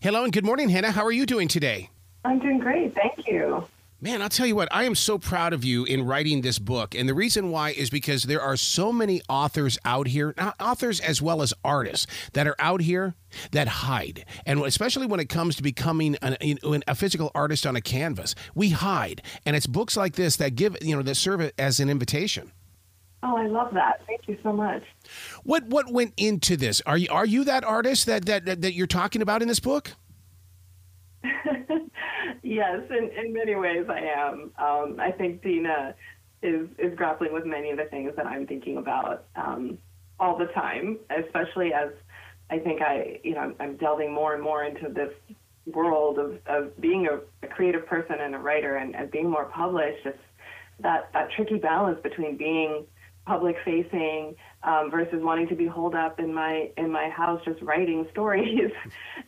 Hello and good morning, Hena. How are you doing today? I'm doing great. Thank you. Man, I'll tell you what, I am so proud of you in writing this book. And the reason why is because there are so many authors out here, authors as well as artists, that are out here that hide. And especially when it comes to becoming an, a physical artist on a canvas, we hide. And it's books like this that give, you know, that serve as an invitation. Oh, I love that. Thank you so much. What what went into this? Are you are you that artist that that that you're talking about in this book? yes, in, in many ways I am. Um, I think Deena is is grappling with many of the things that I'm thinking about um, all the time, especially as I think I you know I'm, I'm delving more and more into this world of, of being a, a creative person and a writer and, and being more published. It's that that tricky balance between being public facing um, versus wanting to be holed up in my in my house just writing stories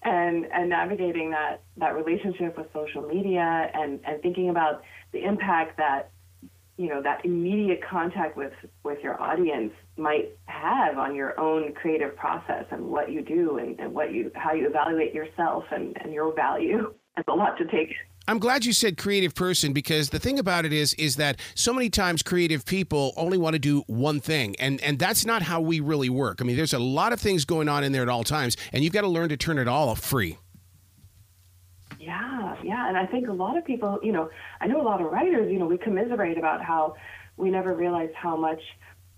and and navigating that that relationship with social media and and thinking about the impact that you know that immediate contact with with your audience might have on your own creative process and what you do and, and what you how you evaluate yourself and, and your value. It's a lot to take I'm glad you said creative person because the thing about it is is that so many times creative people only want to do one thing and and that's not how we really work. I mean, there's a lot of things going on in there at all times and you've got to learn to turn it all free. Yeah, yeah, and I think a lot of people, you know, I know a lot of writers, you know, we commiserate about how we never realize how much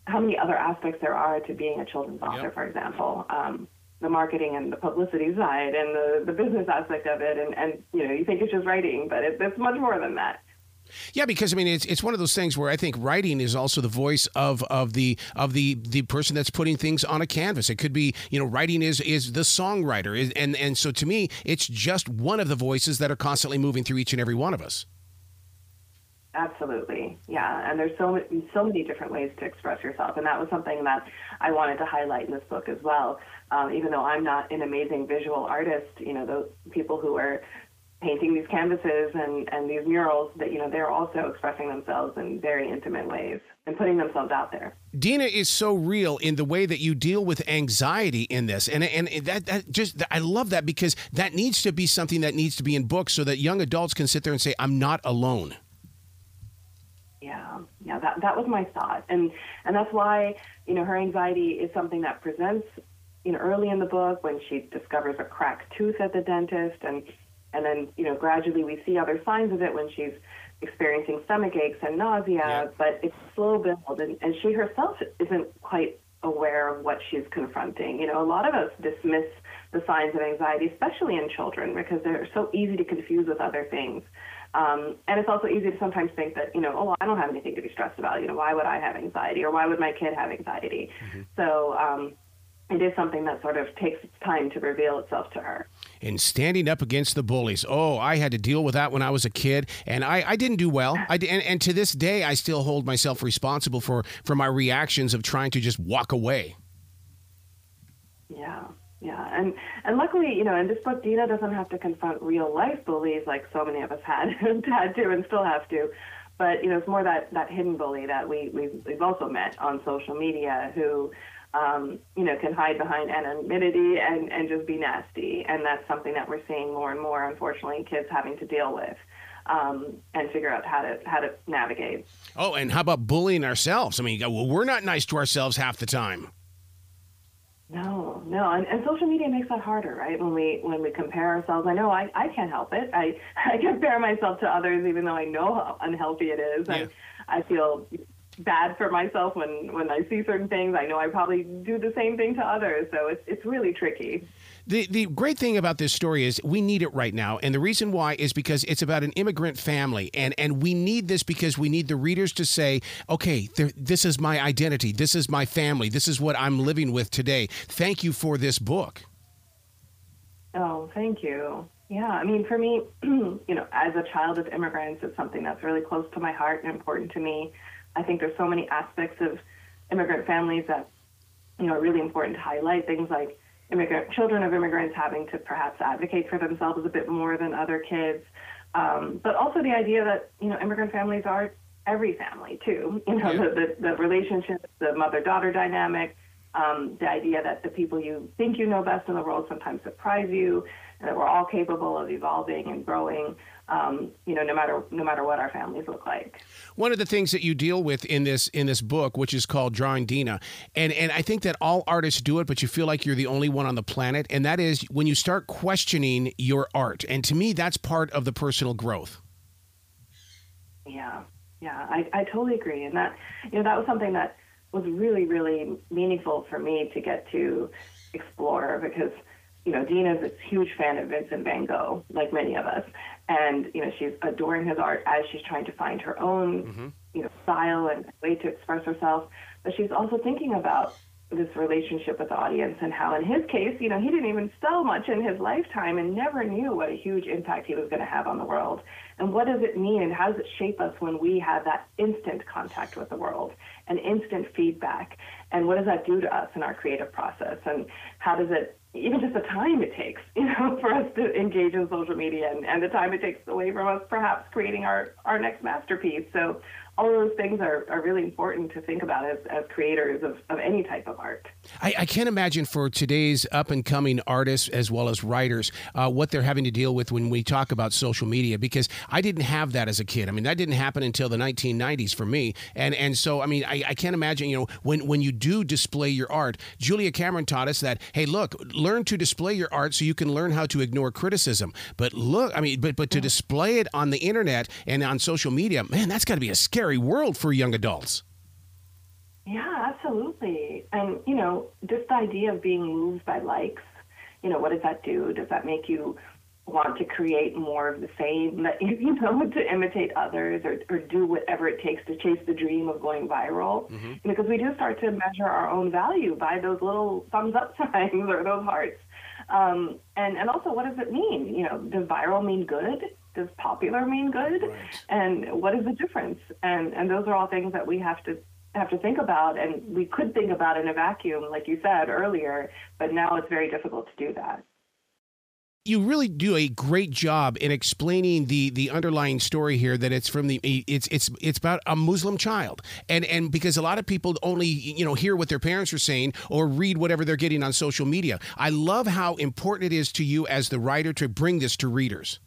how many other aspects there are to being a children's author, yep. for example. Um, the marketing and the publicity side and the, the business aspect of it. And, and, you know, you think it's just writing, but it, it's much more than that. Yeah, because I mean it's it's one of those things where I think writing is also the voice of of the of the the person that's putting things on a canvas. It could be you know writing is is the songwriter, and and so to me it's just one of the voices that are constantly moving through each and every one of us. Absolutely, yeah. And there's so many, so many different ways to express yourself, and that was something that I wanted to highlight in this book as well. Um, even though I'm not an amazing visual artist, you know, those people who are painting these canvases and, and these murals, that you know, they're also expressing themselves in very intimate ways and putting themselves out there. Deena is so real in the way that you deal with anxiety in this, and and that that just I love that because that needs to be something that needs to be in books so that young adults can sit there and say, "I'm not alone." Yeah, yeah, that that was my thought, and and that's why you know her anxiety is something that presents you know early in the book when she discovers a cracked tooth at the dentist, and and then you know gradually we see other signs of it when she's experiencing stomach aches and nausea, yeah. but it's slow build, and, and she herself isn't quite aware of what she's confronting. You know, a lot of us dismiss the signs of anxiety, especially in children, because they're so easy to confuse with other things. Um, and it's also easy to sometimes think that, you know, oh, I don't have anything to be stressed about. You know, why would I have anxiety or why would my kid have anxiety? Mm-hmm. So um, it is something that sort of takes time to reveal itself to her. And standing up against the bullies. Oh, I had to deal with that when I was a kid, and I, I didn't do well. I and, and to this day, I still hold myself responsible for for my reactions of trying to just walk away. Yeah. Yeah, and and luckily, you know, in this book, Deena doesn't have to confront real life bullies like so many of us had had to and still have to. But you know, it's more that that hidden bully that we we've, we've also met on social media who, um, you know, can hide behind anonymity and and just be nasty. And that's something that we're seeing more and more, unfortunately, kids having to deal with. Um, and figure out how to how to navigate. Oh, and how about bullying ourselves? I mean, well, we're not nice to ourselves half the time. No, no, and, and social media makes that harder, right? When we when we compare ourselves, I know I, I can't help it. I I compare myself to others, even though I know how unhealthy it is. Yeah. I I feel bad for myself when when I see certain things. I know I probably do the same thing to others, so it's it's really tricky. The the great thing about this story is we need it right now, and the reason why is because it's about an immigrant family, and and we need this because we need the readers to say, okay, this is my identity, this is my family, this is what I'm living with today. Thank you for this book. Oh, thank you. Yeah, I mean, for me, you know, as a child of immigrants, it's something that's really close to my heart and important to me. I think there's so many aspects of immigrant families that you know are really important to highlight. Things like immigrant children of immigrants having to perhaps advocate for themselves a bit more than other kids, um, but also the idea that you know immigrant families are every family too. You know, yeah. the, the the relationships, the mother-daughter dynamic, um, the idea that the people you think you know best in the world sometimes surprise you, and that we're all capable of evolving and growing. Um, you know, no matter no matter what our families look like. One of the things that you deal with in this in this book, which is called Drawing Deena, and and I think that all artists do it, but you feel like you're the only one on the planet, and that is when you start questioning your art. And to me, that's part of the personal growth. Yeah, yeah, I, I totally agree, and that you know that was something that was really really meaningful for me to get to explore because you know Deena's a huge fan of Vincent Van Gogh, like many of us, and you know she's adoring his art as she's trying to find her own mm-hmm. you know style and way to express herself, but she's also thinking about this relationship with the audience and how in his case you know he didn't even sell much in his lifetime and never knew what a huge impact he was going to have on the world. And what does it mean and how does it shape us when we have that instant contact with the world and instant feedback? And what does that do to us in our creative process? And how does it even just the time it takes, you know, for us to engage in social media and, and the time it takes away from us perhaps creating our, our next masterpiece. So all those things are, are really important to think about as, as creators of, of any type of art. I, I can't imagine for today's up and coming artists as well as writers uh, what they're having to deal with when we talk about social media because I didn't have that as a kid. I mean, that didn't happen until the 1990s for me. And and so, I mean, I, I can't imagine, you know, when, when you do display your art, Julia Cameron taught us that, hey, look, learn to display your art so you can learn how to ignore criticism. But look, I mean, but, but to display it on the internet and on social media, man, that's got to be a scary scary world for young adults. Yeah, absolutely. And, you know, just the idea of being moved by likes, you know, what does that do? Does that make you want to create more of the same, that you know, to imitate others or, or do whatever it takes to chase the dream of going viral? Mm-hmm. Because we do start to measure our own value by those little thumbs up signs or those hearts. Um, and, and also, what does it mean? You know, does viral mean good? Does popular mean good? Right. and what is the difference? And and those are all things that we have to have to think about. And we could think about in a vacuum like you said earlier but now it's very difficult to do that. You really do a great job in explaining the the underlying story here that it's from the it's it's it's about a muslim child. And and because a lot of people only you know hear what their parents are saying or read whatever they're getting on social media. I love how important it is to you as the writer to bring this to readers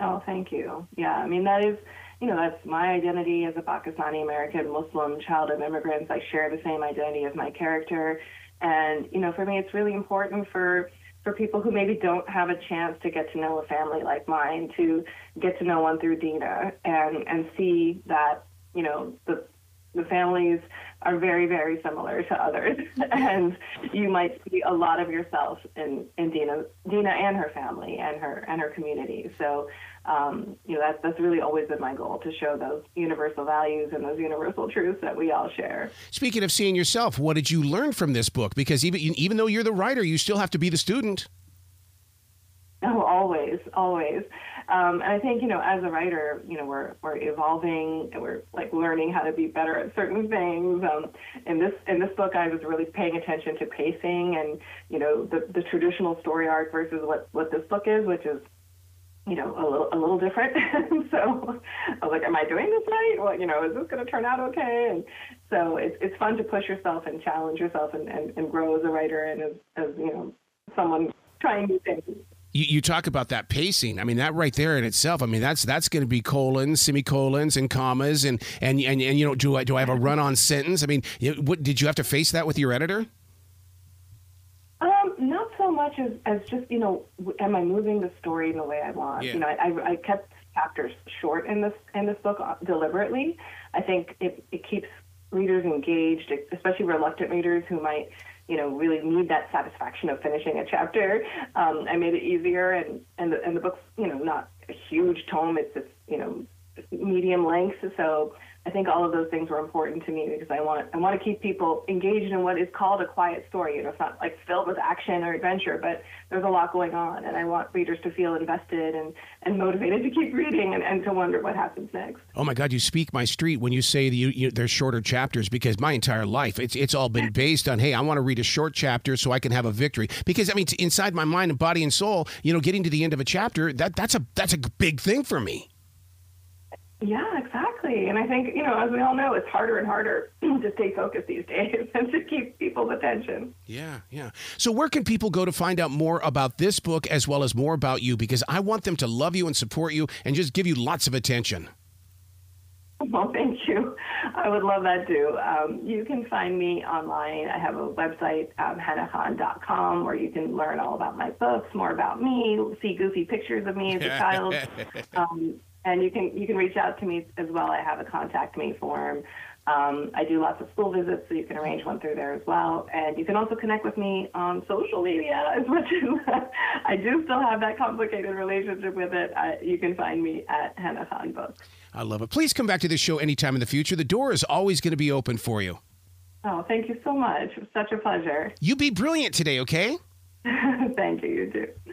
Oh, thank you. Yeah, I mean, that is, you know, that's my identity as a Pakistani American Muslim child of immigrants. I share the same identity as my character. And, you know, for me, it's really important for for people who maybe don't have a chance to get to know a family like mine to get to know one through Deena and and see that you know the the families are very very similar to others and you might see a lot of yourself in in Deena Deena and her family and her and her community so um, you know, that's, that's really always been my goal to show those universal values and those universal truths that we all share. Speaking of seeing yourself, what did you learn from this book? Because even, even though you're the writer, you still have to be the student. Oh, always, always. Um, and I think, you know, as a writer, you know, we're, we're evolving and we're like learning how to be better at certain things. Um, in this, in this book, I was really paying attention to pacing and, you know, the, the traditional story arc versus what, what this book is, which is you know, a little a little different. so I was like, am I doing this right? Well, you know, is this going to turn out okay? And so it's it's fun to push yourself and challenge yourself and, and, and grow as a writer and as, as you know someone trying new things. You, you talk about that pacing. I mean, that right there in itself. I mean, that's that's going to be colons, semicolons, and commas, and and and, and you know, do I do I have a run-on sentence? I mean, what did you have to face that with your editor? Um, not so much as, as just you know, am I moving the story in the way I want? Yeah. You know, I, I kept chapters short in this in this book uh, deliberately. I think it, it keeps readers engaged, especially reluctant readers who might you know really need that satisfaction of finishing a chapter. Um, I made it easier, and and the, and the book's you know not a huge tome. It's it's you know medium length, so I think all of those things were important to me because I want I want to keep people engaged in what is called a quiet story. You know, it's not like filled with action or adventure, but there's a lot going on, and I want readers to feel invested and, and motivated to keep reading and, and to wonder what happens next. Oh my God, you speak my street when you say that you, you there's shorter chapters because my entire life it's it's all been based on hey I want to read a short chapter so I can have a victory because I mean inside my mind and body and soul you know getting to the end of a chapter that that's a that's a big thing for me. Yeah, exactly. And I think, you know, as we all know, it's harder and harder to stay focused these days and to keep people's attention. Yeah, yeah. So, where can people go to find out more about this book as well as more about you? Because I want them to love you and support you and just give you lots of attention. Well, thank you. I would love that too. Um, you can find me online. I have a website, um, henakhan.com, where you can learn all about my books, more about me, see goofy pictures of me as a child. Um, and you can you can reach out to me as well. I have a contact me form. Um, I do lots of school visits, so you can arrange one through there as well. And you can also connect with me on social media as much as I do still have that complicated relationship with it. I, you can find me at Hena Khan Books. I love it. Please come back to this show anytime in the future. The door is always going to be open for you. Oh, thank you so much. It was such a pleasure. You be brilliant today, okay? thank you. You too.